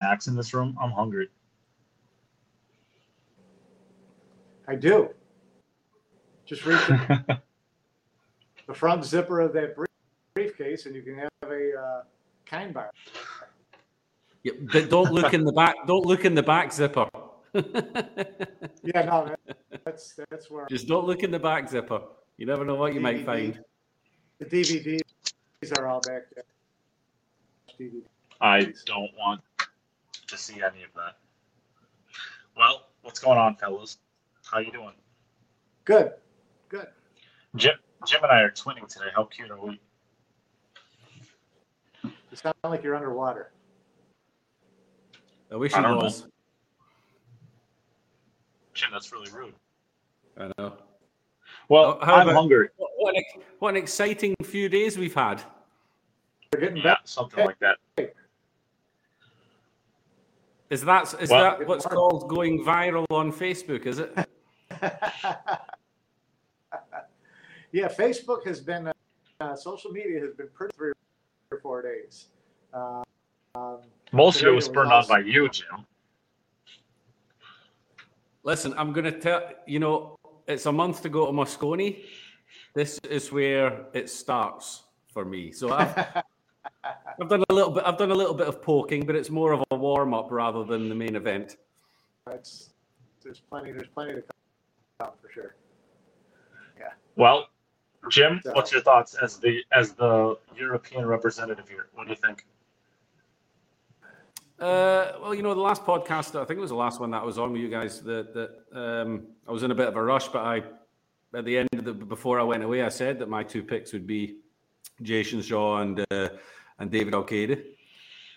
snacks in this room? I'm hungry. I do. Just reach in the front zipper of that briefcase, and you can have a uh, kind bar. Yeah, but don't look in the back. Don't look in the back zipper. Yeah, no, that's that's where Just don't look in the back zipper. You never know what you might find. the DVDs are all back there. DVD. I don't want to see any of that. Well, what's going on, fellas? How you doing? Good, good. Jim, Jim and I are twinning today. How cute are we? You sound like you're underwater. I wish I it don't know. was. Jim, that's really rude. I know. Well, How I'm about- hungry. What, what, an, what an exciting few days we've had. We're getting Yeah, back. something like that. Is that is Well- that what's called going viral on Facebook? Is it? yeah, Facebook has been, uh, uh, social media has been pretty three or four days. Uh, um, Most of it was was burned on by you, Jim. Listen, I'm going to tell you know it's a month to go to Mosconi. This is where it starts for me. So I've, I've done a little bit. I've done a little bit of poking, but it's more of a warm up rather than the main event. it's, there's plenty. There's plenty to come for sure. Yeah. Well, Jim, So- what's your thoughts as the as the European representative here? What do you think? Uh, well, you know, the last podcast, I think it was the last one that I was on with you guys. That that um, I was in a bit of a rush, but I, at the end of the before I went away, I said that my two picks would be Jayson Shaw and uh, and David Alcaide,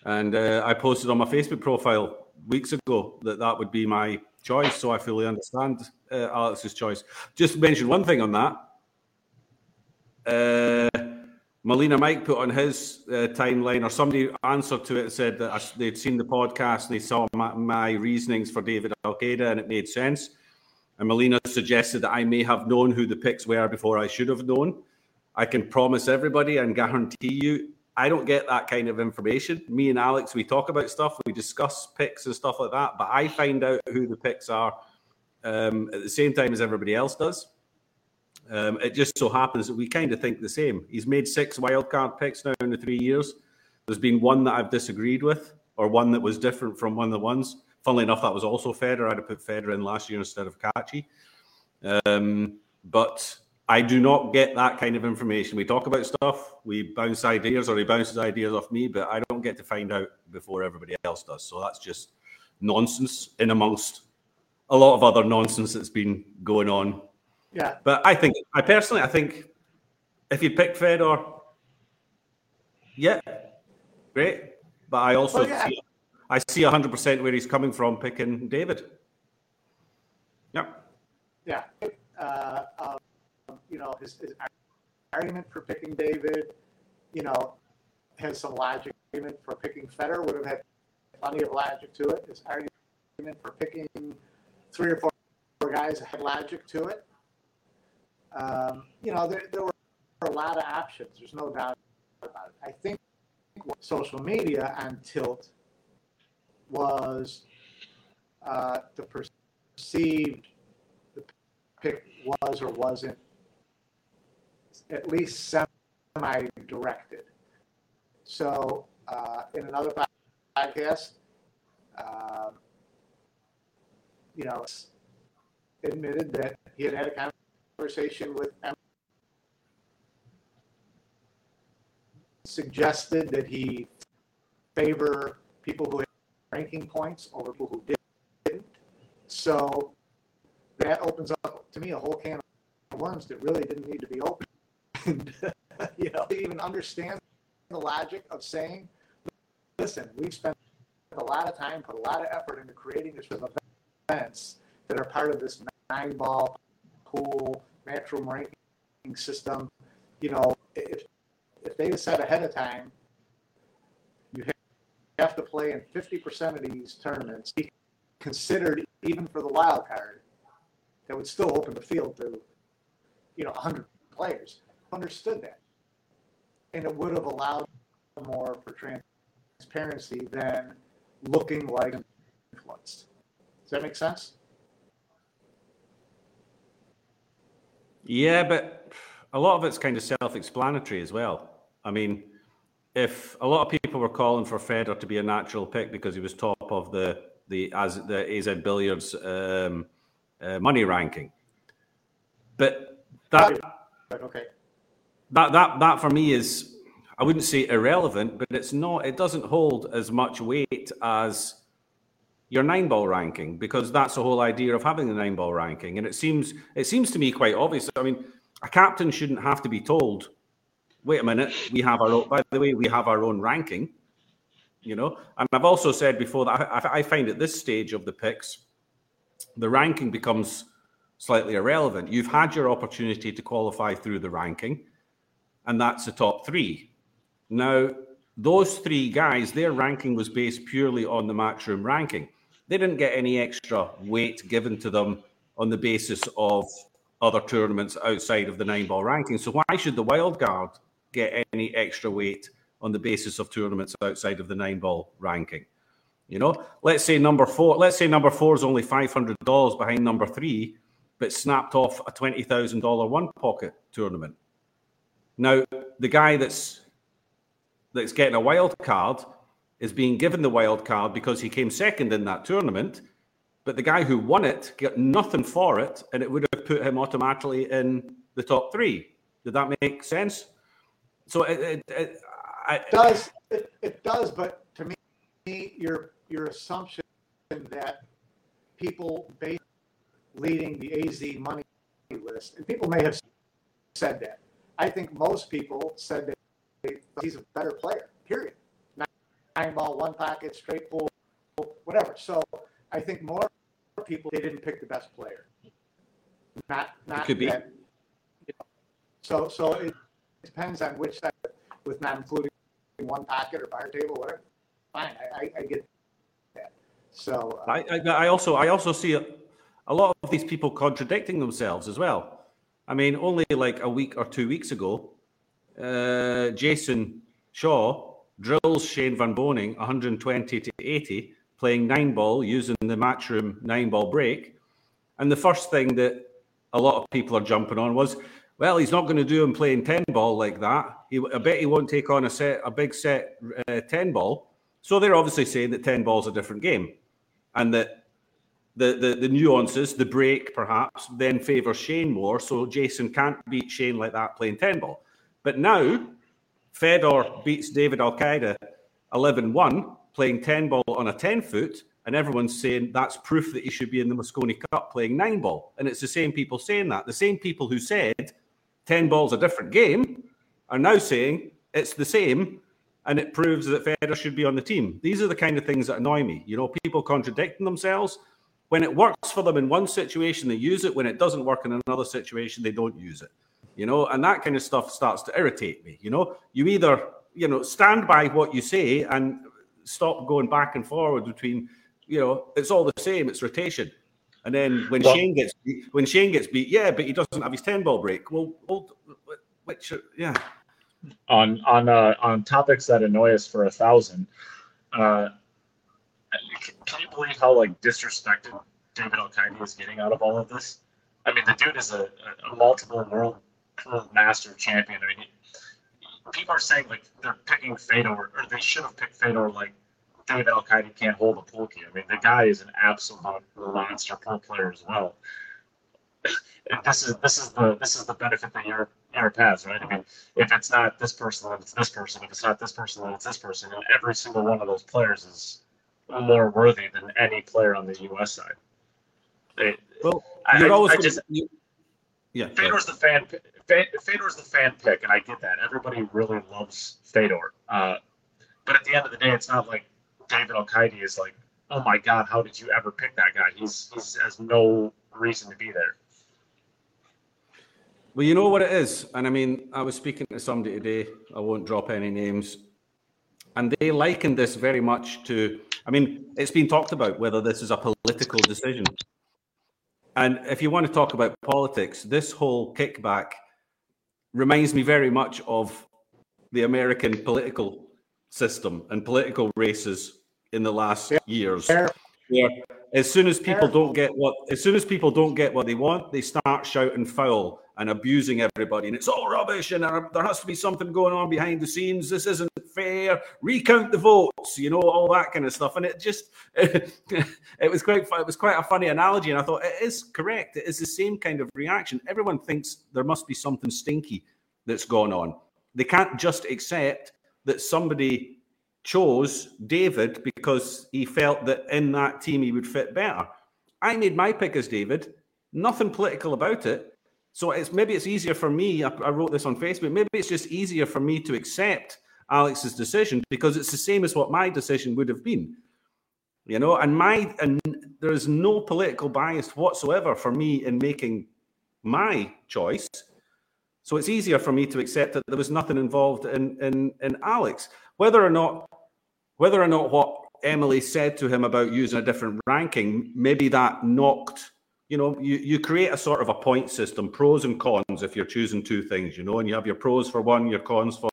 and uh, I posted on my Facebook profile weeks ago that that would be my choice. So I fully understand uh, Alex's choice. Just mention one thing on that. Uh, Mike put on his uh, timeline, or somebody answered to it, and said that I- they'd seen the podcast and they saw my, my reasonings for David Alcaide and it made sense. And Melina suggested that I may have known who the picks were before I should have known. I can promise everybody and guarantee you, I don't get that kind of information. Me and Alex, we talk about stuff, we discuss picks and stuff like that, but I find out who the picks are um, at the same time as everybody else does. Um, it just so happens that we kind of think the same. He's made six wildcard picks now in the three years. There's been one that I've disagreed with, or one that was different from one of the ones. Funnily enough, that was also Federer. I'd have put Federer in last year instead of Kaçi. Um, but I do not get that kind of information. We talk about stuff, we bounce ideas, or he bounces ideas off me, but I don't get to find out before everybody else does. So that's just nonsense in amongst a lot of other nonsense that's been going on Yeah, but I think, I personally, I think if you pick Fedor, yeah, great. But I also Well, yeah. see, I see 100% where he's coming from picking David. Yeah. yeah. Uh, um, you know, his, his argument for picking David, you know, has some logic. Argument for picking Federer would have had plenty of logic to it. His argument for picking three or four guys had logic to it. Um, you know, there, there were a lot of options. There's no doubt about it. I think social media on tilt was uh, the perceived the pick was or wasn't at least semi-directed. So uh, in another podcast, um, you know, admitted that he had had a conversation with Em- suggested that he favor people who had ranking points over people who didn't. So that opens up to me a whole can of worms that really didn't need to be opened. you know, even understand the logic of saying, listen, we've spent a lot of time, put a lot of effort into creating this sort of events that are part of this nine ball pool natural ranking system. You know, if if they said ahead of time, you have to play in 50% of these tournaments, be considered even for the wild card, that would still open the field to, you know, 100 players. Understood that. And it would have allowed more for transparency than looking like influenced. Does that make sense? Yeah, but a lot of it's kind of self-explanatory as well. I mean, if a lot of people were calling for Federer to be a natural pick because he was top of the the as the AZ Billiards um, uh, money ranking, but that okay. That that that for me is I wouldn't say irrelevant, but it's not. It doesn't hold as much weight as your nine ball ranking because that's the whole idea of having the nine ball ranking. And it seems it seems to me quite obvious. I mean, a captain shouldn't have to be told. Wait a minute, we have our own. By the way, we have our own ranking. You know, and I've also said before that I, I find at this stage of the picks, the ranking becomes slightly irrelevant. You've had your opportunity to qualify through the ranking, and that's the top three. Now, those three guys, their ranking was based purely on the matchroom ranking. They didn't get any extra weight given to them on the basis of other tournaments outside of the nine ball ranking. So why should the wild card get any extra weight on the basis of tournaments outside of the nine ball ranking? You know, let's say number four, let's say number four is only five hundred dollars behind number three, but snapped off a twenty thousand dollar one pocket tournament. Now, the guy that's that's getting a wild card is being given the wild card because he came second in that tournament, but the guy who won it got nothing for it, and it would have put him automatically in the top three. Did that make sense? So it, it, it, I, It does, it, does, but to me, your, your assumption that people base leading the AZ money list, and people may have said that. I think most people said that they- he's a better player, period. Nine ball, one pocket, straight pool, whatever. So I think more people, they didn't pick the best player. Not, not. could be. that- So, so it depends on which side, with not including one pocket or bar table, whatever. Fine, I, I, I get that. So, uh, I, I, I also I also see a, a lot of these people contradicting themselves as well. I mean, only like a week or two weeks ago, uh, Jayson Shaw drills Shane Van Boening 120 to 80, playing nine ball using the matchroom nine ball break. And the first thing that a lot of people are jumping on was, well, he's not going to do him playing 10 ball like that. He, I bet he won't take on a set, a big set uh, 10 ball. So they're obviously saying that 10 ball is a different game and that the, the, the nuances, the break perhaps, then favours Shane more. So Jayson can't beat Shane like that playing 10 ball. But now, Fedor beats David Alcaide 11 1, playing 10 ball on a 10 foot, and everyone's saying that's proof that he should be in the Mosconi Cup playing 9 ball. And it's the same people saying that. The same people who said 10 ball's a different game are now saying it's the same and it proves that Federer should be on the team. These are the kind of things that annoy me. You know, people contradicting themselves. When it works for them in one situation, they use it. When it doesn't work in another situation, they don't use it. You know, and that kind of stuff starts to irritate me. You know, you either, you know, stand by what you say and stop going back and forward between, you know, it's all the same, it's rotation. And then when Well- Shane gets beat, when Shane gets beat, yeah, but he doesn't have his 10 ball break. Well, well which, yeah. on on uh, on topics that annoy us for a thousand. Uh, can you believe how like disrespected David Alcaide is getting out of all of this? I mean, the dude is a, a multiple world master champion. I mean, people are saying like they're picking Fedor, or they should have picked Fedor like David Alcaide can't hold a pulky. I mean, the guy is an absolute monster pro player as well. And this is this is the this is the benefit that Europe Europe has, right? I mean, if it's not this person, then it's this person. If it's not this person, then it's this person. And every single one of those players is more worthy than any player on the U.S. side. It, Well, I, you're I- always I just you- yeah. Fedor's the fan. Fedor's the fan pick, and I get that. Everybody really loves Fedor. Uh, but at the end of the day, it's not like David Alcaide is like, oh my god, how did you ever pick that guy? He's he's has no reason to be there. Well, you know what it is. And I mean, I was speaking to somebody today, I won't drop any names, and they likened this very much to, I mean, it's been talked about whether this is a political decision. And if you want to talk about politics, this whole kickback reminds me very much of the American political system and political races in the last Yeah. years. Where as soon as people don't get what as soon as people don't get what they want, they start shouting foul and abusing everybody, and it's all rubbish. And there has to be something going on behind the scenes. This isn't fair. Recount the votes, you know, all that kind of stuff. And it just it was quite, it was quite a funny analogy, and I thought it is correct. It is the same kind of reaction. Everyone thinks there must be something stinky that's gone on. They can't just accept that somebody chose David because he felt that in that team he would fit better. I made my pick as David, nothing political about it. So it's maybe it's easier for me. I, I wrote this on Facebook. Maybe it's just easier for me to accept Alex's decision because it's the same as what my decision would have been. You know, and my and there is no political bias whatsoever for me in making my choice. So it's easier for me to accept that there was nothing involved in in, in Alex. Whether or not whether or not what Emily said to him about using a different ranking, maybe that knocked, you know, you, you create a sort of a point system, pros and cons if you're choosing two things, you know, and you have your pros for one, your cons for.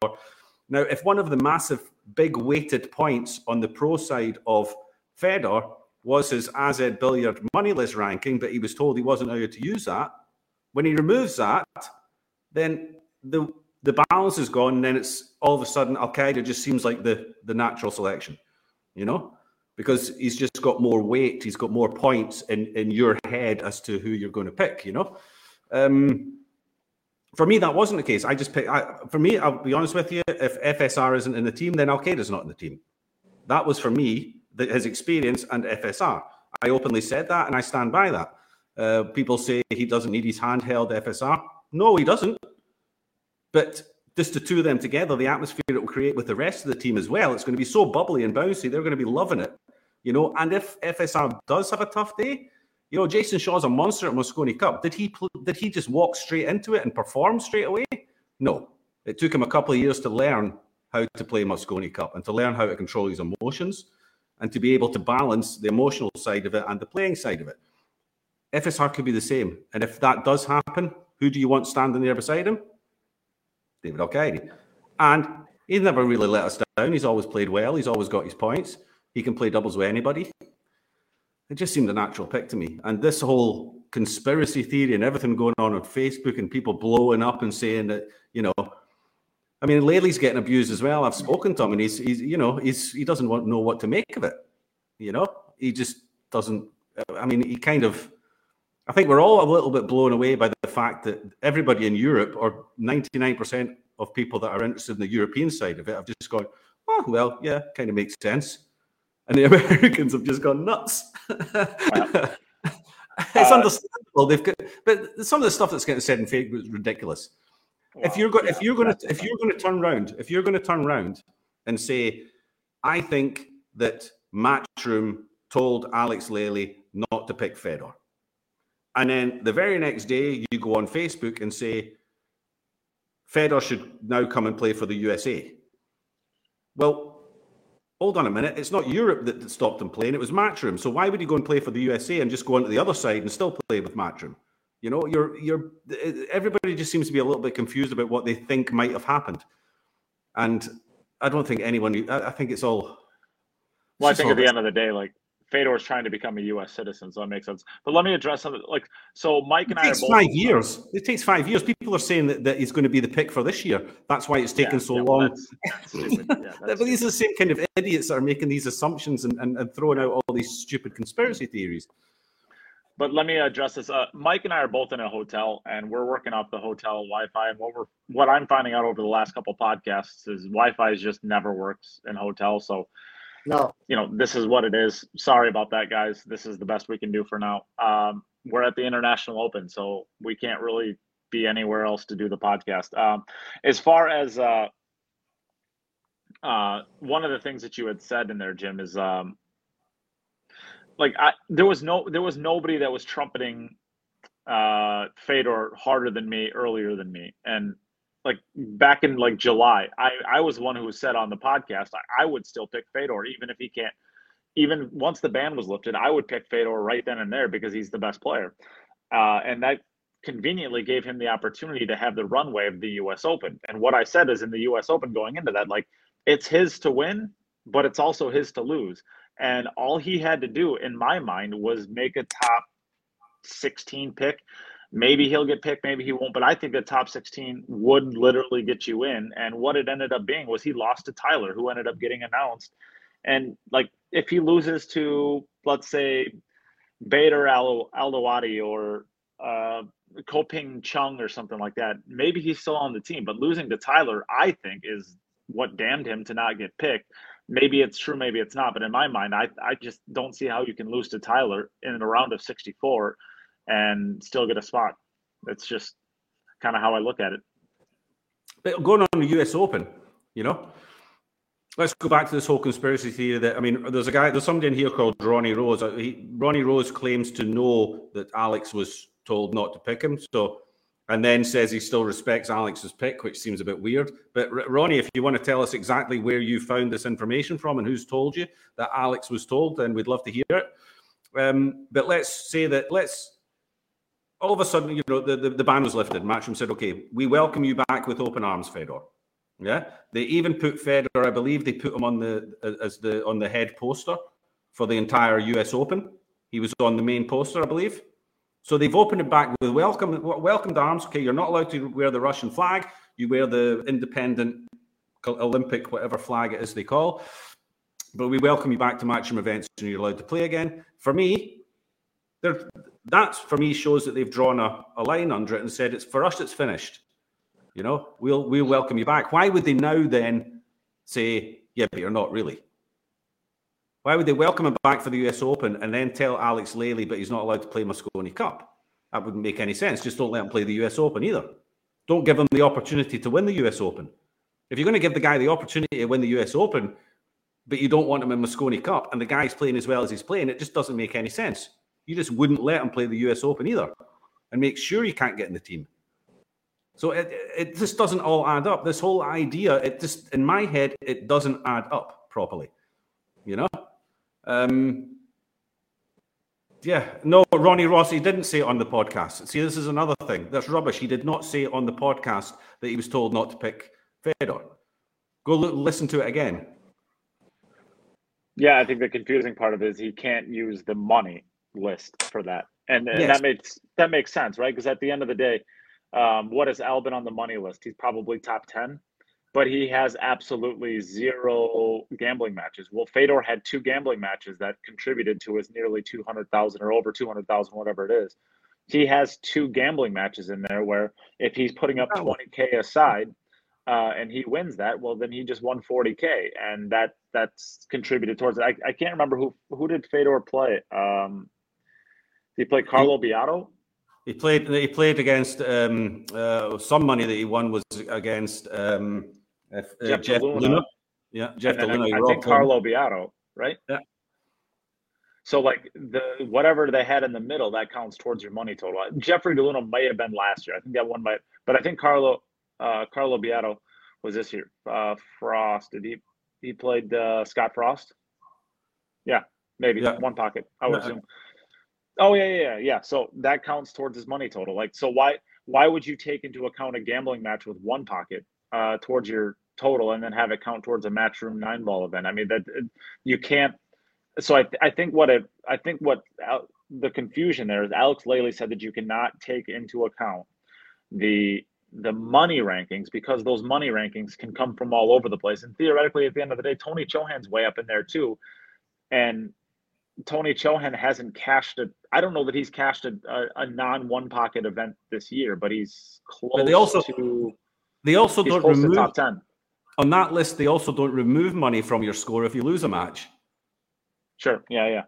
Now, if one of the massive, big weighted points on the pro side of Fedor was his AZ Billiard moneyless ranking, but he was told he wasn't allowed to use that, when he removes that, then the the balance is gone, and then it's all of a sudden Alcaide just seems like the the natural selection, you know, because he's just got more weight, he's got more points in in your head as to who you're going to pick, you know. Um, for me, that wasn't the case. I just picked. I, for me, I'll be honest with you. If FSR isn't in the team, then Alcaide's not in the team. That was for me the, his experience and FSR. I openly said that, and I stand by that. Uh, people say he doesn't need his handheld FSR. No, he doesn't. But just the two of them together, the atmosphere it will create with the rest of the team as well, it's going to be so bubbly and bouncy. They're going to be loving it, you know. And if FSR does have a tough day, you know, Jayson Shaw's a monster at Mosconi Cup. Did he did he just walk straight into it and perform straight away? No. It took him a couple of years to learn how to play Mosconi Cup and to learn how to control his emotions and to be able to balance the emotional side of it and the playing side of it. FSR could be the same. And if that does happen, who do you want standing there beside him? David Al And he's never really let us down. He's always played well. He's always got his points. He can play doubles with anybody. It just seemed a natural pick to me. And this whole conspiracy theory and everything going on on Facebook and people blowing up and saying that, you know, I mean, Lely's getting abused as well. I've spoken to him, and he's, he's you know, he's he doesn't want, know what to make of it. You know, he just doesn't. I mean, he kind of. I think we're all a little bit blown away by the fact that everybody in Europe, or ninety nine percent of people that are interested in the European side of it, have just gone, "Oh, well, yeah, kind of makes sense," and the Americans have just gone nuts. it's Uh, understandable. They've got, but some of the stuff that's getting said in Facebook is ridiculous if you're going, if you're going to, if you're going to turn round, if you're going to turn round and say, I think that Matchroom told Alex Lely not to pick Fedor, and then the very next day you go on Facebook and say Federer should now come and play for the USA. Well, hold on a minute. It's not Europe that that stopped him playing; it was Matchroom. So why would he go and play for the USA and just go onto the other side and still play with Matchroom? You know, you're you're everybody just seems to be a little bit confused about what they think might have happened, and I don't think anyone. I, I think it's all. Well, I think at the end of the day, like Fedor's trying to become a U.S. citizen, so that makes sense. But let me address something. Like, so Mike It and I are takes both. five years. It takes five years. People are saying that, that he's going to be the pick for this year. That's why it's taken Yeah, so yeah, well, long. that's- that's. Yeah, but these are the same kind of idiots that are making these assumptions and, and, and throwing out all these stupid conspiracy theories. But let me address this. Uh, Mike and I are both in a hotel, and we're working off the hotel Wi-Fi. And what we're what I'm finding out over the last couple podcasts is Wi-Fi just never works in hotels. So No, you know this is what it is. Sorry about that, guys. This is the best we can do for now. Um, we're at the International Open, so we can't really be anywhere else to do the podcast. Um, as far as uh, uh, one of the things that you had said in there, Jim, is um, like I there was no there was nobody that was trumpeting uh Fedor harder than me earlier than me and like back in like July I I was the one who said on the podcast I, I would still pick Fedor even if he can't even once the ban was lifted I would pick Fedor right then and there because he's the best player uh and that conveniently gave him the opportunity to have the runway of the US Open and what I said is in the US Open going into that like it's his to win but it's also his to lose And all he had to do, in my mind, was make a top 16 pick. Maybe he'll get picked, maybe he won't. But I think the top 16 would literally get you in. And what it ended up being was he lost to Tyler, who ended up getting announced. And like, if he loses to, let's say, Bader Al- Aldawati or uh, Ko Pin Chung or something like that, maybe he's still on the team. But losing to Tyler, I think, is what damned him to not get picked. Maybe it's true, maybe it's not. But in my mind, I, I just don't see how you can lose to Tyler in a round of 64 and still get a spot. That's just kind of how I look at it. But going on the US Open, you know, let's go back to this whole conspiracy theory that I mean, there's a guy, there's somebody in here called Ronnie Rose. Uh, he, Ronnie Rose claims to know that Alex was told not to pick him. So, and then says he still respects Alex's pick, which seems a bit weird. But R- Ronnie, if you want to tell us exactly where you found this information from and who's told you that Alex was told, then we'd love to hear it. Um, but let's say that let's all of a sudden, you know, the, the, the ban was lifted. Matchroom said, okay, we welcome you back with open arms, Fedor. Yeah. They even put Fedor, I believe they put him on the uh, as the on the head poster for the entire US Open. He was on the main poster, I believe. So they've opened it back with welcome, welcomed arms. Okay, you're not allowed to wear the Russian flag. You wear the independent Olympic, whatever flag it is they call. But we welcome you back to matchroom events and you're allowed to play again. For me, that for me shows that they've drawn a, a line under it and said it's for us, it's finished. You know, we'll we'll welcome you back. Why would they now then say, yeah, but you're not really? Why would they welcome him back for the US Open and then tell Alex Lely, but he's not allowed to play Mosconi Cup? That wouldn't make any sense. Just don't let him play the US Open either. Don't give him the opportunity to win the US Open. If you're going to give the guy the opportunity to win the US Open, but you don't want him in Mosconi Cup and the guy's playing as well as he's playing, it just doesn't make any sense. You just wouldn't let him play the US Open either and make sure he can't get in the team. So it, it just doesn't all add up. This whole idea, it just, in my head, it doesn't add up properly. You know? Um, yeah, no, Ronnie Rossi didn't say it on the podcast. See, this is another thing. That's rubbish. He did not say it on the podcast that he was told not to pick Fedor. Go listen to it again. Yeah, I think the confusing part of it is he can't use the money list for that, and, and yes. that makes that makes sense, right? Because at the end of the day, um, what is Albin on the money list? He's probably top ten, but he has absolutely zero gambling matches. Well, Fedor had two gambling matches that contributed to his nearly two hundred thousand or over two hundred thousand, whatever it is. He has two gambling matches in there where if he's putting up twenty k aside, uh, and he wins that, well, then he just won 40k, and that that's contributed towards it. I, I can't remember who who did Fedor play. Um, he played Carlo Biado. He played. He played against um, uh, some money that he won was against um, uh, Jeff, Jeff Luna. Luna. Yeah, Jeff Luna. I, I think Carlo Biado, right? Yeah. So like the whatever they had in the middle, that counts towards your money total. Jeffrey DeLuna might have been last year. I think that one might, but I think Carlo uh, Carlo Biado was this year. Uh, Frost did he he played uh, Scott Frost? Yeah, maybe yeah. one pocket. I would assume. Oh yeah, yeah, yeah. So that counts towards his money total. Like, so why why would you take into account a gambling match with one pocket uh, towards your total and then have it count towards a matchroom nine ball event? I mean that you can't. So I I think what it I think what the confusion there is Alex Lely said that you cannot take into account the the money rankings because those money rankings can come from all over the place. And theoretically, at the end of the day, Tony Chohan's way up in there too. And Tony Chohan hasn't cashed a. I don't know that he's cashed a, a, a non one pocket event this year, but he's close but they also, to. They also don't remove top ten on that list. They also don't remove money from your score if you lose a match. Sure. Yeah. Yeah.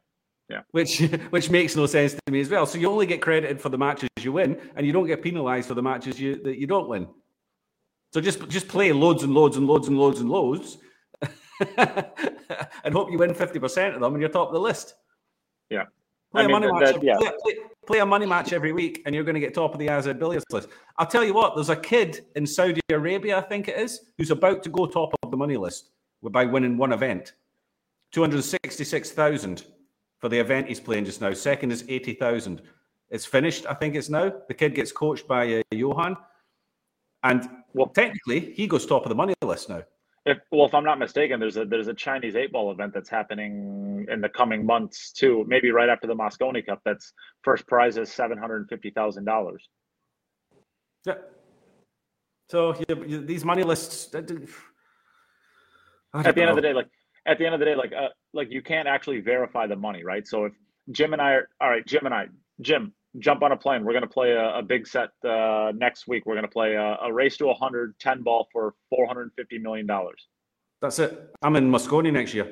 Yeah. Which which makes no sense to me as well. So you only get credited for the matches you win, and you don't get penalised for the matches you that you don't win. So just just play loads and loads and loads and loads and loads, and hope you win fifty percent of them, and you're top of the list. Yeah. Play I a money match. That, yeah. play, play, play, a money match every week, and you're going to get top of the AZ billiards list. I'll tell you what. There's a kid in Saudi Arabia, I think it is, who's about to go top of the money list by winning one event. Two hundred sixty-six thousand for the event he's playing just now. Second is 80,000. It's finished, I think it's now. The kid gets coached by uh, Johan. And well, technically, he goes top of the money list now. If well, if I'm not mistaken, there's a there's a Chinese eight ball event that's happening in the coming months too. Maybe right after the Mosconi Cup. That's first prize is seven hundred and fifty thousand dollars. Yeah. So you, these money lists. At the end of the day, like at the end of the day, like uh, like you can't actually verify the money, right? So if Jim and I are all right, Jim and I, Jim, jump on a plane. We're going to play a, a, big set uh, next week. We're going to play a, a, race to 100, 10 ball for $450 million. That's it. I'm in Mosconi next year.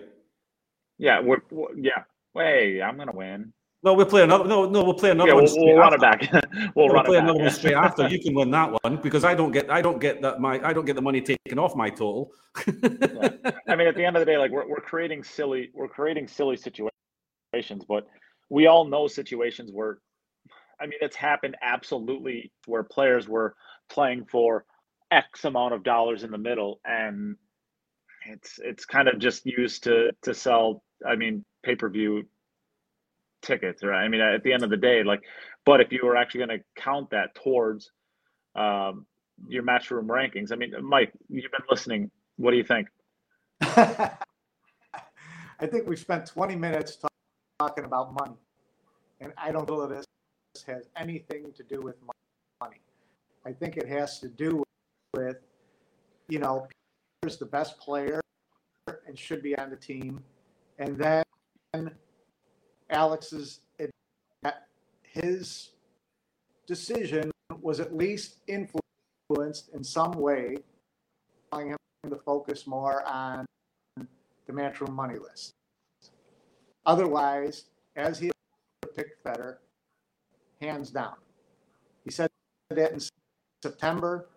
Yeah, we're, we're yeah. Hey, I'm going to win. No, we'll play another. No, no, we'll play another yeah, one. We'll, we'll run it back. we'll, we'll run play it back. another one straight after. You can win that one because I don't get. I don't get that. My I don't get the money taken off my total. yeah. I mean, at the end of the day, like we're we're creating silly. We're creating silly situations, but we all know situations where I mean, it's happened absolutely where players were playing for X amount of dollars in the middle, and it's it's kind of just used to to sell. I mean, pay per view tickets, right? I mean, at the end of the day, like, but if you were actually going to count that towards um, your matchroom rankings, I mean, Mike, you've been listening. What do you think? I think we spent 20 minutes talking about money, and I don't feel it is has anything to do with money. I think it has to do with, you know, Peter's the best player and should be on the team. And then Alex's his decision was at least influenced in some way, allowing him to focus more on the matchroom money list. Otherwise, as he picked Federer, hands down. He said that in September,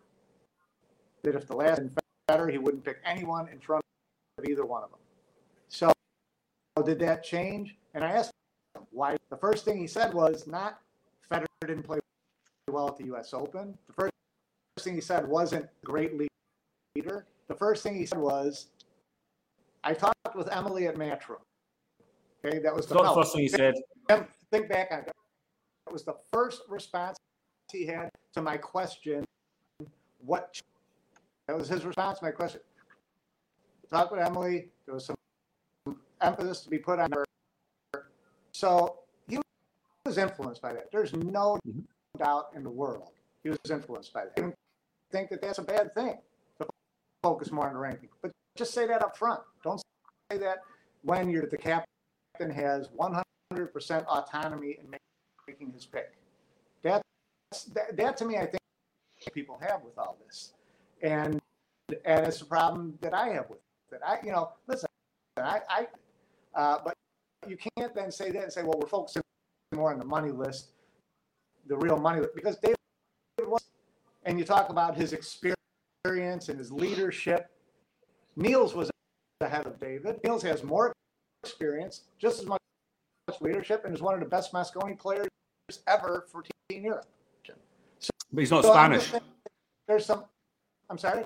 that if the last and better, he wouldn't pick anyone in front of either one of them. So did that change? And I asked him why. The first thing he said was not Federer didn't play well at the U.S. Open. The first thing he said wasn't great leader. The first thing he said was, I talked with Emily at Matchroom. Okay, that was the, the first thing he said. Think back on. It was the first response he had to my question. What? That was his response to my question. Talk with Emily. There was some emphasis to be put on her. So he was influenced by that. There's no mm-hmm. doubt in the world he was influenced by that. I think that that's a bad thing to focus more on the ranking, but just say that up front. Don't say that when you're the captain has 100% autonomy in making his pick. That's, that, that to me, I think people have with all this. And and it's a problem that I have with it. I, you know, listen, I, I uh, but you can't then say that and say, well, we're focusing more on the money list, the real money list, because David was, and you talk about his experience and his leadership. Niels was ahead of David. Niels has more experience, just as much leadership, and is one of the best Mosconi players ever for Team Europe. So, but he's not so Spanish. There's some. I'm sorry.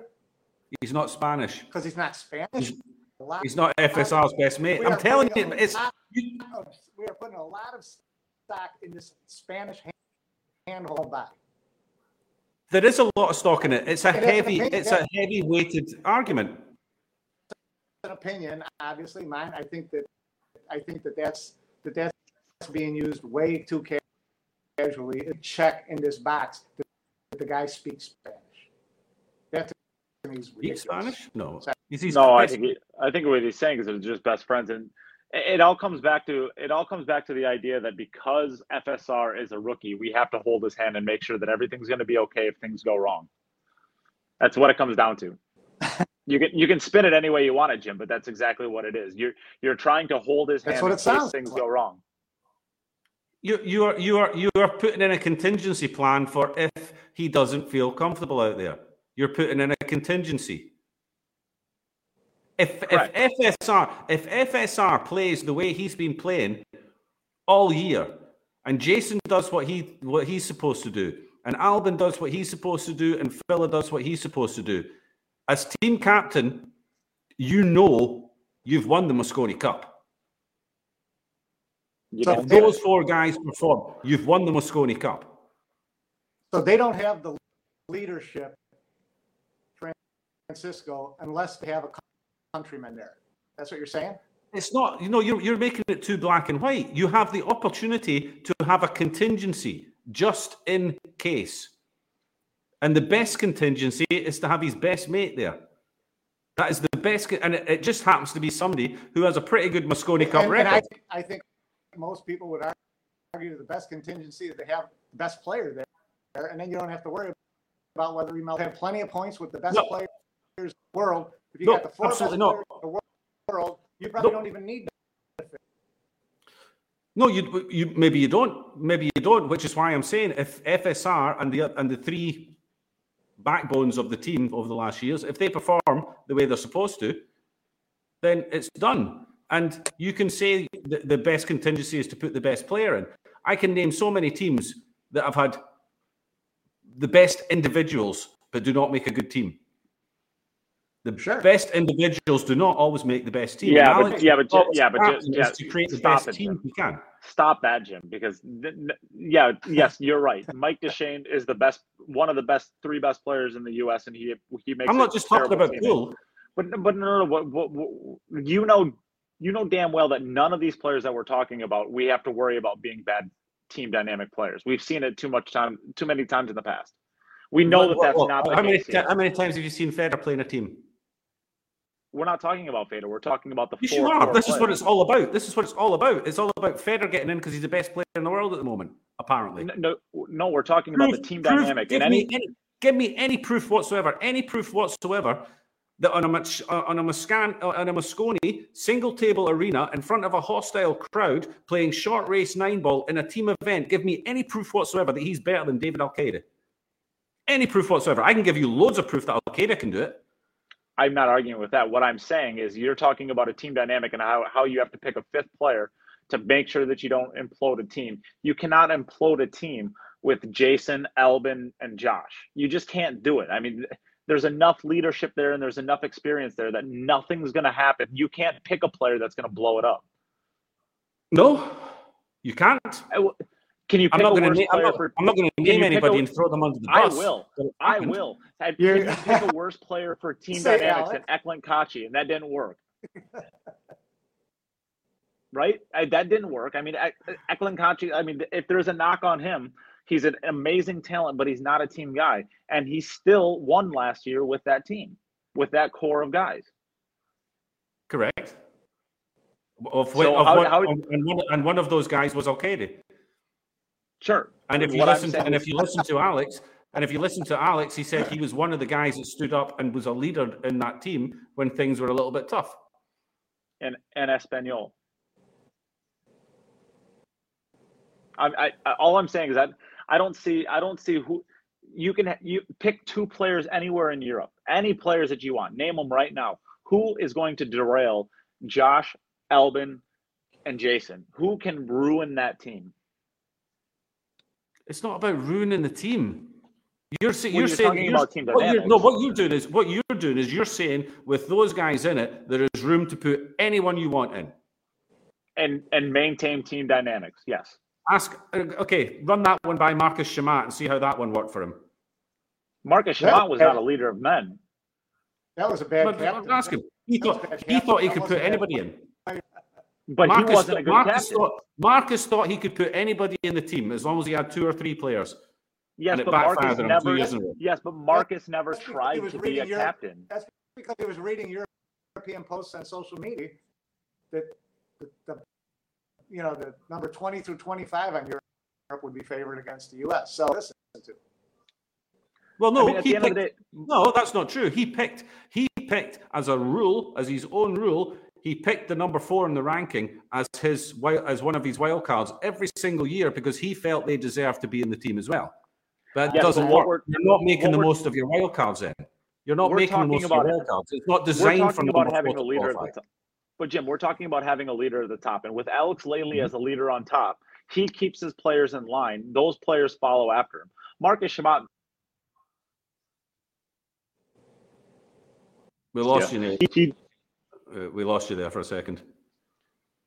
He's not Spanish because he's not Spanish. He's, he's not FSR's best mate. I'm telling you, it's. Of, we are putting a lot of stock in this Spanish handhold back. There is a lot of stock in it. It's a it heavy. It's a heavy weighted argument. An opinion, obviously, mine. I think that. I think that that's that that's being used way too casually. A check in this box that the guy speaks Spanish. That to me is ridiculous. Spanish? No. no, I think he, I think what he's saying is they're just best friends, and it all comes back to it all comes back to the idea that because FSR is a rookie, we have to hold his hand and make sure that everything's going to be okay if things go wrong. That's what it comes down to. you can you can spin it any way you want it, Jim, but that's exactly what it is. You're you're trying to hold his that's hand what in it sounds things like. go wrong. You you are you are you are putting in a contingency plan for if he doesn't feel comfortable out there. You're putting in a contingency. If if FSR if FSR plays the way he's been playing all year, and Jayson does what he what he's supposed to do, and Albin does what he's supposed to do, and Filler does what he's supposed to do, as team captain, you know you've won the Mosconi Cup. So if those four guys perform, you've won the Mosconi Cup. So they don't have the leadership Francisco unless they have a countryman there. That's what you're saying? It's not, you know, you're, you're making it too black and white. You have the opportunity to have a contingency just in case. And the best contingency is to have his best mate there. That is the best, and it, it just happens to be somebody who has a pretty good Mosconi Cup and, record. and I, think- I think most people would argue the best contingency is they have the best player there, and then you don't have to worry about whether you might have plenty of points with the best No. players in the world. If you No, got the four best not. in the world, you probably No. don't even need No, you, you maybe you don't, maybe you don't, which is why I'm saying if FSR and the and the three backbones of the team over the last years, if they perform the way they're supposed to, then it's done. And you can say the, the best contingency is to put the best player in. I can name so many teams that have had the best individuals but do not make a good team. The Sure. best individuals do not always make the best team. Yeah, And but- Alex yeah, but ju- Scott yeah, but ju- Patton yeah, is to create the stop best it, team Jim. he can. Stop that, Jim, because th- yeah, yes, you're right. Mike Dechaine is the best, one of the best, three best players in the U.S., and he he makes. I'm not just talking about teammate. But but no, no, no what, what, what, you know, you know damn well that none of these players that we're talking about, we have to worry about being bad team dynamic players. We've seen it too much time, too many times in the past. We know that What- that's what- not the how many, how many times have you seen Federer playing a team? We're not talking about Federer. We're talking about the Yes, four. you are. This is what it's all about. This is what it's all about. It's all about Federer getting in because he's the best player in the world at the moment, apparently. N- No, no, we're talking about the team proof- dynamic. Give And me any, any, give me any proof whatsoever, any proof whatsoever that on a on a Moscan, on a Mosconi single table arena in front of a hostile crowd playing short race nine ball in a team event, give me any proof whatsoever that he's better than David Alcaide. Any proof whatsoever. I can give you loads of proof that Alcaide can do it. I'm not arguing with that. What I'm saying is you're talking about a team dynamic and how, how you have to pick a fifth player to make sure that you don't implode a team. You cannot implode a team with Jayson, Albin, and Josh. You just can't do it. I mean, there's enough leadership there and there's enough experience there that nothing's going to happen. You can't pick a player that's going to blow it up. No, you can't. I Can you I'm pick not a going to name. I'm player not, for? I'm not going to name anybody a- and throw them under the bus. I will. I will. Have- You're- Can pick a worse player for team Say dynamics Alex. than Eklent Kaçi, and that didn't work. right? I, that didn't work. I mean, Ek- Eklent Kaçi. I mean, if there's a knock on him, he's an amazing talent, but he's not a team guy, and he still won last year with that team, with that core of guys. Correct. Of, So of how- one, how- and, one, and one of those guys was Alcaide. Sure. And if you What listen, to, and if you listen to Alex, and if you listen to Alex, he said he was one of the guys that stood up and was a leader in that team when things were a little bit tough. and and Espanol. I, I, all I'm saying is that I don't see I don't see who you can you pick two players anywhere in Europe, any players that you want, name them right now. Who is going to derail Josh, Albin, and Jayson? Who can ruin that team? It's not about ruining the team. You're, say, you're you're saying talking you're- about team what you're- no. What you're doing is what you're doing is you're saying with those guys in it, there is room to put anyone you want in. And and maintain team dynamics. Yes. Ask, uh, okay, run that one by Marcus Chamat and see how that one worked for him. Marcus Yeah. Chamat was not a leader of men. That was a bad But captain. ask him. He That was thought bad he captain. thought he could put wasn't anybody in. But Marcus, he wasn't a good Marcus captain. thought Marcus thought he could put anybody in the team as long as he had two or three players. yes, but Marcus on him two never. years in a row. Yes, but Marcus never That's tried to be a Europe. captain. That's because he was reading European posts on social media that the, the you know the number 20 through 25 on Europe would be favored against the U.S. So listen to Well, no, I mean, at he the end of picked, the day, no, that's not true. He picked he picked as a rule, as his own rule, he picked the number four in the ranking as his as one of his wild cards every single year because he felt they deserved to be in the team as well. But it Yes, doesn't work. You're not making the most of your wild cards then. You're not making the most of your wild cards. It's not designed for about having a leader at the top. But Jim, we're talking about having a leader at the top, and with Alex Lely Mhm. as a leader on top, he keeps his players in line. Those players follow after him. Marcus Chamat, We lost you, Nate. Uh, we lost you there for a second.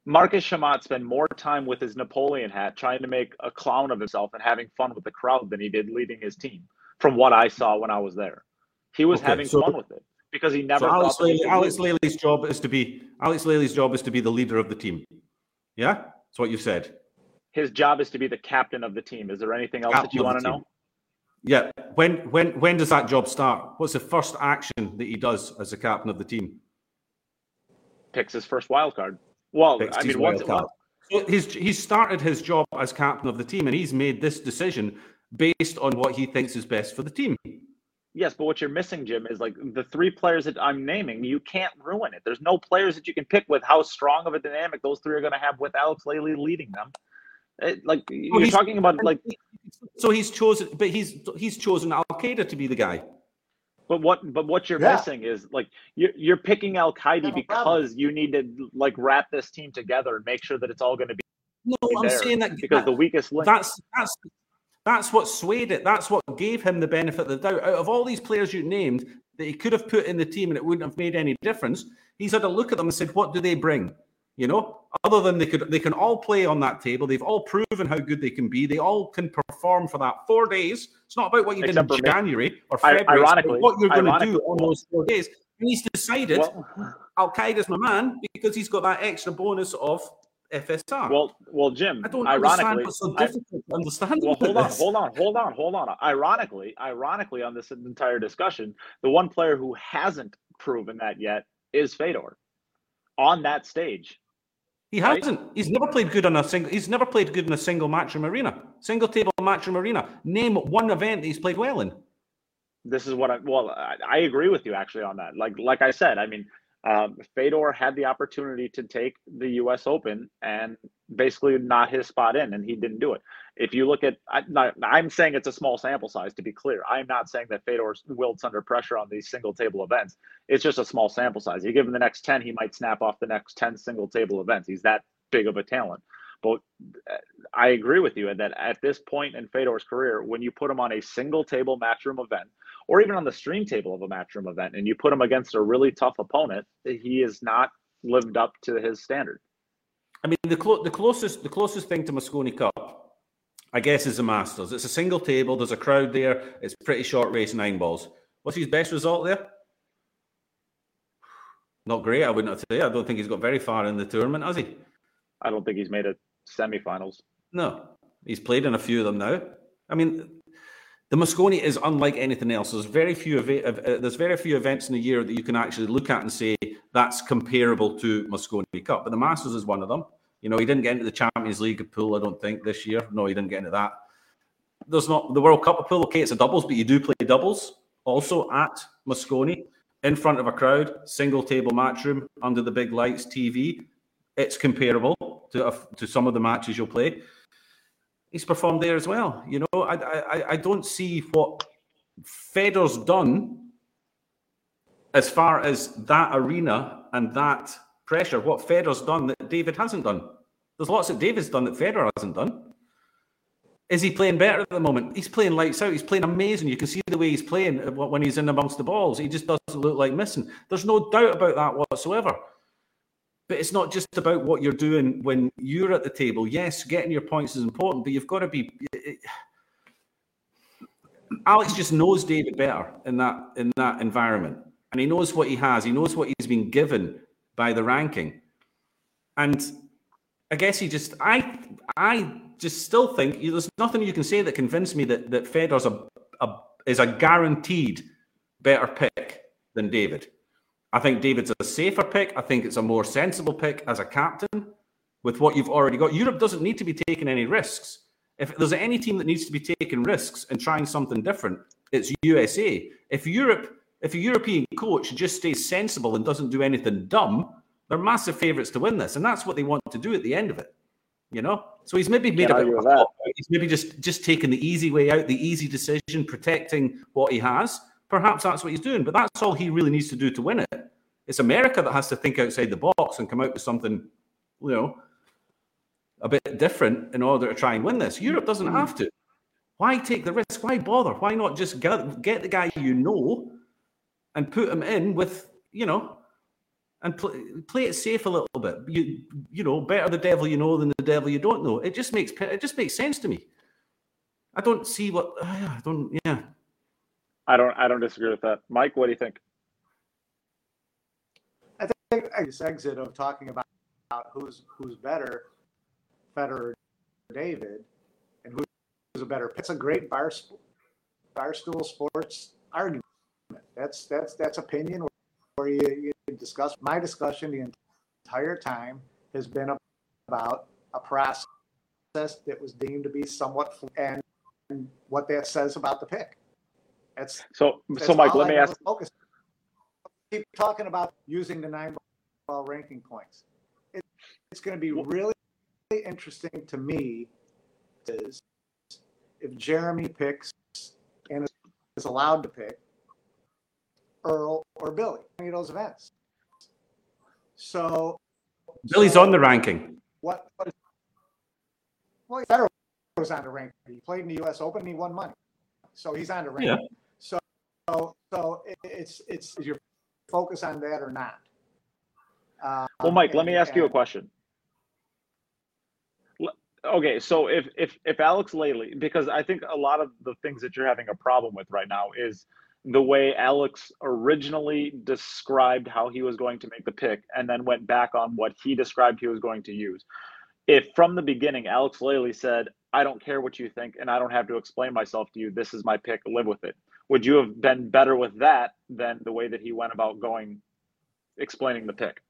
Marcus Chamat spent more time with his Napoleon hat, trying to make a clown of himself and having fun with the crowd than he did leading his team. From what I saw when I was there, he was Okay, having so- fun with it. because he never. So Alex, Lely, Alex. Lely's job is to be Alex Lely's job is to be the leader of the team. Yeah, that's what you said. His job is to be the captain of the team. Is there anything else that Captain you of want to team. know? Yeah. When when when does that job start? What's the first action that he does as the captain of the team? Picks his first wild card. Well, Picks I mean, once, wild card. So he's he's started his job as captain of the team, and he's made this decision based on what he thinks is best for the team. Yes, but what you're missing, Jim, is like the three players that I'm naming. You can't ruin it. There's no players that you can pick with how strong of a dynamic those three are going to have with Alex Lely leading them. It, like you're he's- talking about, like, So he's chosen, but he's he's chosen Al Qaeda to be the guy. But what, but what you're Yeah. missing is like you're you're picking Alcaide no problem. because you need to like wrap this team together and make sure that it's all going to be No, I'm saying that because that- the weakest link. That's that's that's what swayed it. That's what gave him the benefit of the doubt. Out of all these players you named that he could have put in the team and it wouldn't have made any difference, he's had a look at them and said, "What do they bring?" You know, other than they could, they can all play on that table. They've all proven how good they can be. They all can perform for that four days. It's not about what you Except did in me. January or February. what you're going to do on those four days. And he's decided well, Alcaide's my man because he's got that extra bonus of FSR. well, well, Jim. I don't ironically, understand what's so I- difficult to understand. well, hold on, this. hold on, hold on, hold on. Ironically, ironically, on this entire discussion, the one player who hasn't proven that yet is Fedor on that stage. He Right? hasn't. He's never played good on a single. He's never played good in a single match matchroom arena, single table match matchroom arena. Name one event that he's played well in. This is what I well, I, I agree with you actually on that. Like like I said, I mean, um, Fedor had the opportunity to take the U.S. Open and basically not his spot in, and he didn't do it. If you look at, I, I'm saying it's a small sample size. To be clear, I'm not saying that Fedor wilts under pressure on these single table events. It's just a small sample size. You give him the next ten, he might snap off the next ten single table events. He's that big of a talent. But uh, I agree with you that at this point in Fedor's career, when you put him on a single table matchroom event, or even on the stream table of a matchroom event, and you put him against a really tough opponent, he has not lived up to his standard. I mean, the clo- the closest the closest thing to Mosconi Cup, I guess, is the Masters. It's a single table. There's a crowd there. It's pretty short race, nine balls. What's his best result there? Not great. I wouldn't say. I don't think he's got very far in the tournament, has he? I don't think he's made it semifinals. No, he's played in a few of them now. I mean, the Mosconi is unlike anything else. There's very few eva- uh, there's very few events in a year that you can actually look at and say that's comparable to Mosconi Cup. But the Masters is one of them. You know, he didn't get into the Champions League pool, I don't think, this year. No, he didn't get into that. There's not the World Cup of pool. Okay, it's a doubles, but you do play doubles also at Mosconi in front of a crowd, single table match room under the big lights, TV. It's comparable to a, to some of the matches you'll play he's performed there as well. You know, I I, I don't see what Fedor's done as far as that arena and that pressure. What Fedor's done that David hasn't done. There's lots that David's done that Fedor hasn't done. Is he playing better at the moment? He's playing lights out. He's playing amazing. You can see the way he's playing uh, when he's in amongst the balls. He just doesn't look like missing. There's no doubt about that whatsoever. But it's not just about what you're doing when you're at the table. Yes, getting your points is important, but you've got to be. Alex just knows David better in that in that environment, and he knows what he has. He knows what he's been given by the ranking, and I guess he just. I I just still think there's nothing you can say that convinced me that that Fedor's a, a is a guaranteed better pick than David. I think David's a safer pick. I think it's a more sensible pick as a captain with what you've already got. Europe doesn't need to be taking any risks. If there's any team that needs to be taking risks and trying something different, it's USA. If Europe, if a European coach just stays sensible and doesn't do anything dumb, they're massive favourites to win this, and that's what they want to do at the end of it. You know, so he's maybe made a bit. He's maybe just just taking the easy way out, the easy decision, protecting what he has. Perhaps that's what he's doing, but that's all he really needs to do to win it. It's America that has to think outside the box and come out with something, you know, a bit different in order to try and win this. Europe doesn't hmm. have to. Why take the risk? Why bother? Why not just get, get the guy you know and put him in with, you know, and play, play it safe a little bit. You you know, better the devil you know than the devil you don't know. It just makes it just makes sense to me. I don't see what I don't. Yeah, I don't I don't disagree with that. Mike, what do you think? This exit of talking about who's who's better, Fedor David, and who's a better. It's a great bar barstool sports argument. That's that's that's opinion where you, you discuss. My discussion the entire time has been about a process that was deemed to be somewhat and what that says about the pick. That's so. That's so, Mike, let me ask. Focus. Keep talking about using the nine ball ranking points. It, it's going to be really really interesting to me. Is if Jeremy picks and is allowed to pick Earl or Billy any of those events. So Billy's so on the ranking. What? what is, well, Fedor was on the ranking. He played in the U.S. Open. and He won money, so he's on the ranking. Yeah. So, so, so it's it's is your focus on that or not? Um, well, Mike, and, let me ask and, you a question. Okay, so if if if Alex Lely, because I think a lot of the things that you're having a problem with right now is the way Alex originally described how he was going to make the pick and then went back on what he described he was going to use. If from the beginning Alex Lely said, I don't care what you think and I don't have to explain myself to you, this is my pick, live with it. Would you have been better with that than the way that he went about going explaining the pick?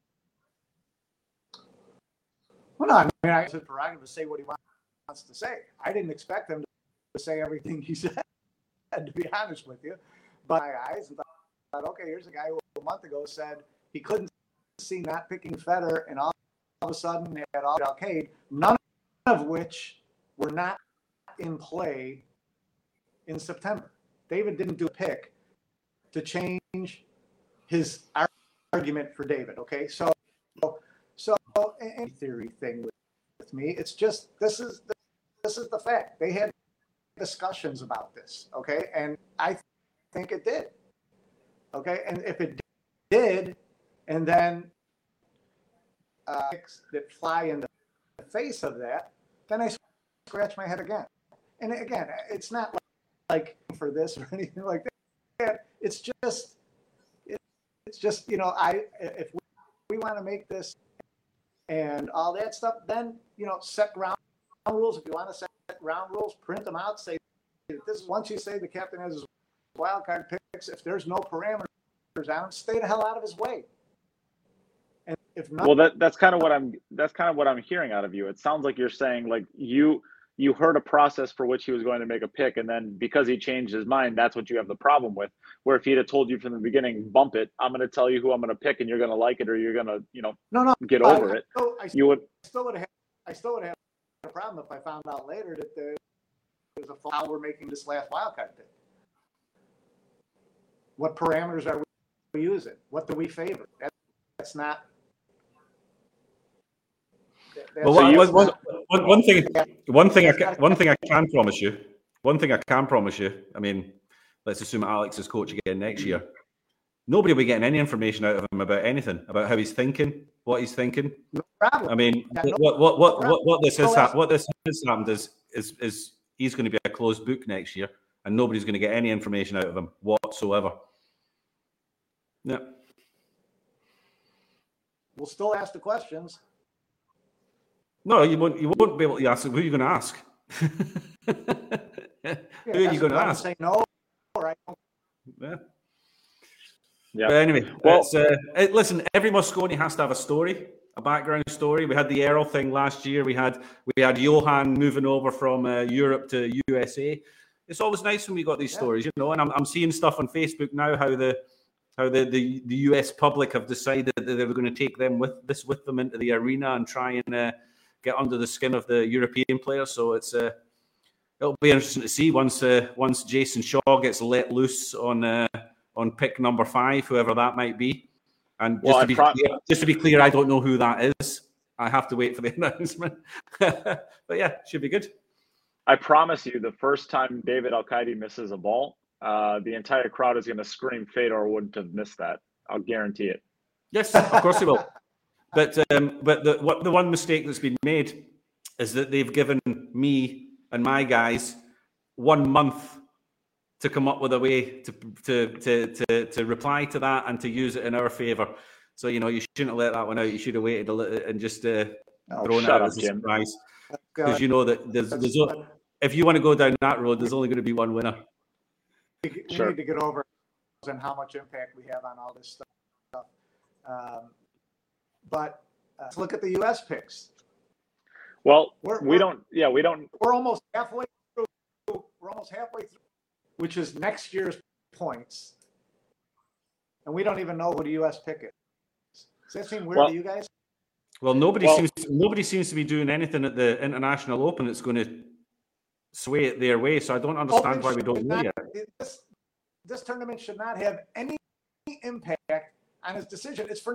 Well, no, I mean, I said prerogative to say what he wants to say. I didn't expect him to say everything he said, to be honest with you my eyes and thought, okay, here's a guy who a month ago said he couldn't see not picking Fedor, and all, of a sudden they had all Alcaide, none of which were not in play in September. David didn't do a pick to change his argument for David. Okay, so so any theory thing with, with me, it's just this is the, this is the fact. They had discussions about this. Okay, and I think it did. Okay, and if it did, and then uh, that fly in the face of that, then I scratch my head again. And again, it's not like for this or anything like that. It's just, it's just you know, I if we, we want to make this and all that stuff, then you know, set ground rules. If you want to set ground rules, print them out. Say this. Once you say the captain has his wild card picks, if there's no parameters on stay the hell out of his way. And if not, well, that that's kind of what I'm that's kind of what I'm hearing out of you. It sounds like you're saying like you you heard a process for which he was going to make a pick, and then because he changed his mind, that's what you have the problem with. Where if he'd have told you from the beginning, bump it, I'm going to tell you who I'm going to pick, and you're going to like it, or you're going to, you know, no, no, get over I, it. I, I, you would still would have, I still would have a problem if I found out later that there was a foul. We're making this last wildcard pick. What parameters are we using? What do we favor? That, that's not. Well, one, one, one, one thing, one thing, I can, one thing I can promise you, one thing I can promise you. I mean, let's assume Alex is coach again next year. Nobody will be getting any information out of him about anything about how he's thinking, what he's thinking. No problem. I mean, yeah, no, what, what, what, what, what this has happened, what this has happened is, is, is he's going to be a closed book next year, and nobody's going to get any information out of him whatsoever. Yeah. We'll still ask the questions. No, you won't. You won't be able to ask. Who are you going to ask? yeah, who are you going to ask? Say no, or Yeah. Yeah. But anyway, well, uh, listen. Every Mosconi has to have a story, a background story. We had the Errol thing last year. We had we had Johan moving over from uh, Europe to USA. It's always nice when we got these yeah. stories, you know. And I'm I'm seeing stuff on Facebook now how the how the, the, the US public have decided that they were going to take them with this with them into the arena and try and uh, get under the skin of the European players. So it's uh, it'll be interesting to see once uh, once Jayson Shaw gets let loose on uh, on pick number five, whoever that might be. And just, well, to be pro- clear, just to be clear, I don't know who that is. I have to wait for the announcement. but yeah, should be good. I promise you, the first time David Alcaide misses a ball, uh, the entire crowd is going to scream Fedor wouldn't have missed that. I'll guarantee it. Yes, of course he will. But um, but the what the one mistake that's been made is that they've given me and my guys one month to come up with a way to to to to, to reply to that and to use it in our favour. So you know you shouldn't have let that one out. You should have waited a little and just uh, No, thrown it out up, as a Jim. surprise because you know that there's, there's o- if you want to go down that road, there's only going to be one winner. we, we Sure. need to get over and how much impact we have on all this stuff. Um, but uh, let's look at the U.S. picks. Well, We're, we we're- don't. Yeah, we don't. We're almost halfway through. We're almost halfway through, which is next year's points, and we don't even know who the U.S. pick is. Does that seem weird Well- to you guys? Well, nobody Well- seems nobody seems to be doing anything at the International Open that's going to sway it their way. So I don't understand why we don't know not- yet. This, this tournament should not have any impact on his decision. It's for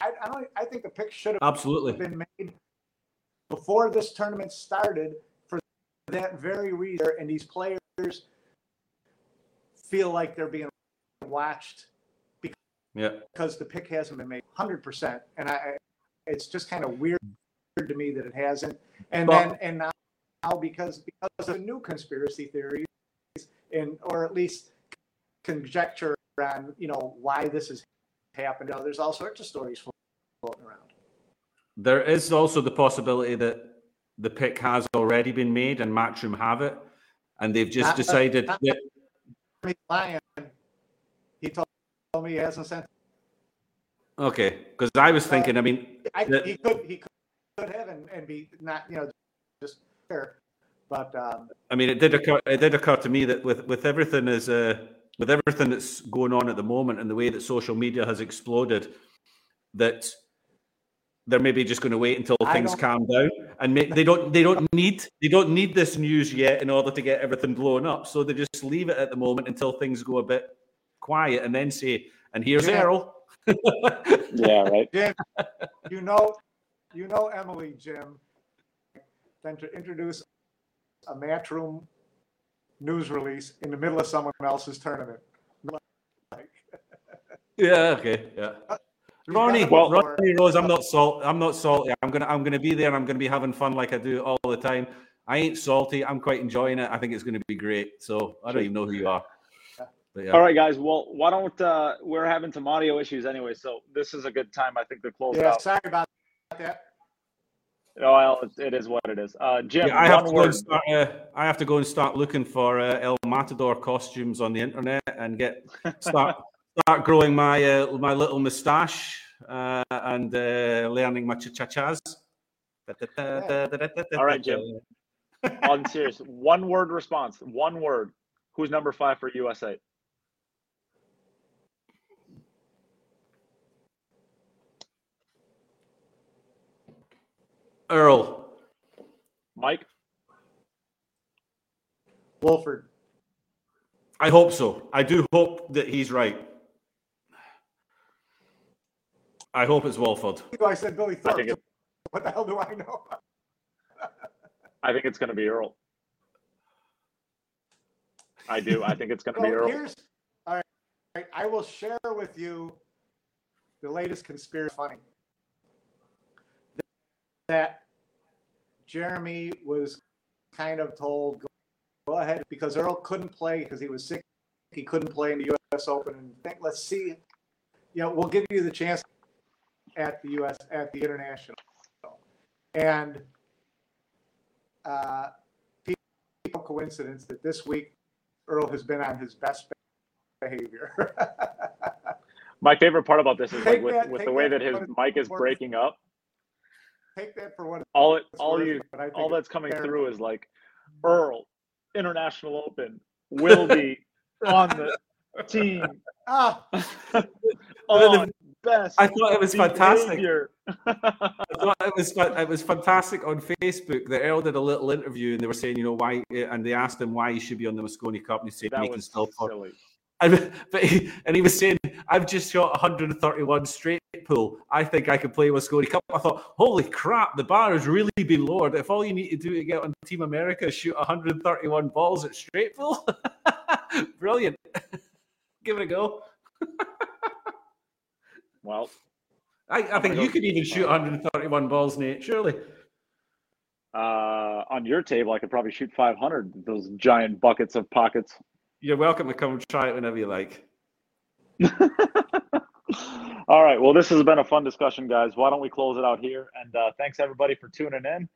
I, I don't. I think the pick should have Absolutely. been made before this tournament started for that very reason. And these players feel like they're being watched Yeah. because the pick hasn't been made 100%. And I, it's just kind of weird to me that it hasn't. And Well- then, and now, because, because of new conspiracy theories and, or at least conjecture on, you know, why this has happened. You know, there's all sorts of stories floating around. There is also the possibility that the pick has already been made and Matchroom have it, and they've just Not- decided not- that he told me he hasn't sent. okay. Because I was thinking, I mean, I, That- he could, he could have and, and be not, you know, just fair. But um, I mean, it did occur. It did occur to me that with with everything is uh, with everything that's going on at the moment and the way that social media has exploded, that they're maybe just going to wait until things calm down and ma- they don't they don't need they don't need this news yet in order to get everything blown up. So they just leave it at the moment until things go a bit quiet and then say, "And here's Yeah. Errol." Yeah, right. Jim, you know, you know Emily, Jim, then to introduce a matchroom news release in the middle of someone else's tournament. Like, Yeah. Okay. Yeah. Ronnie, well- Ronnie Rose, I'm not salt. I'm not salty. I'm gonna, I'm gonna be there. And I'm gonna be having fun like I do all the time. I ain't salty. I'm quite enjoying it. I think it's gonna be great. So I don't even know who you are. But yeah. All right, guys. Well, why don't uh, we're having some audio issues anyway, so this is a good time, I think, to close Yeah, out. sorry about that. Oh, well, it, it is what it is. Uh, Jim, Yeah, I have to go and start. Uh, I have to go and start looking for uh, El Matador costumes on the internet and get start start growing my uh, my little moustache uh, and uh, learning my cha-cha-chas. All right, Jim. On serious, one word response. One word. Who's number five for USA? Earl. Mike. Wolford. I hope so. I do hope that he's right. I hope it's Walford. I said Billy Thorpe. think What the hell do I know? I think it's going to be Earl. I do. I think it's going to be Earl. here's, all right, all right, I will share with you the latest conspiracy funny. That Jeremy was kind of told, go, ahead, because Earl couldn't play because he was sick. He couldn't play in the U.S. Open. And think, let's see, you know, we'll give you the chance at the U.S. at the international. And uh, people coincidence that this week Earl has been on his best behavior. My favorite part about this is like with, that- with the way that that his mic is breaking up. Take that for what All it, all worth, you, but I all that's coming fair. through is like Earl, International Open, will be on the team Ah, on best. I thought it was fantastic. I thought it was it was fantastic on Facebook that Earl did a little interview and they were saying, you know, why and they asked him why he should be on the Mosconi Cup and he said that he can still silly. and, but he, and he was saying, I've just shot 131 straight pool. I think I could play Mosconi Cup. I thought, holy crap, the bar has really been lowered. If all you need to do to get on Team America is shoot 131 balls at straight pool, brilliant. Give it a go. Well, I, I think you could even shoot 131 balls, Nate. Surely. uh, on your table, I could probably shoot 500. Those giant buckets of pockets. You're welcome to come and try it whenever you like. All right. Well, this has been a fun discussion, guys. Why don't we close it out here? And uh, thanks everybody for tuning in.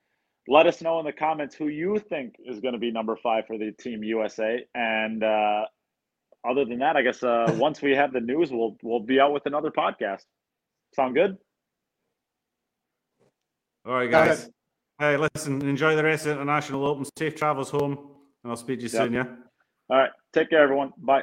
Let us know in the comments who you think is going to be number five for the Team USA. And uh, other than that, I guess uh, once we have the news, we'll we'll be out with another podcast. Sound good? All right, guys. Hey, listen, enjoy the rest of the International Open. Safe travels home, and I'll speak to you Yep. soon, yeah? All right. Take care, everyone. Bye.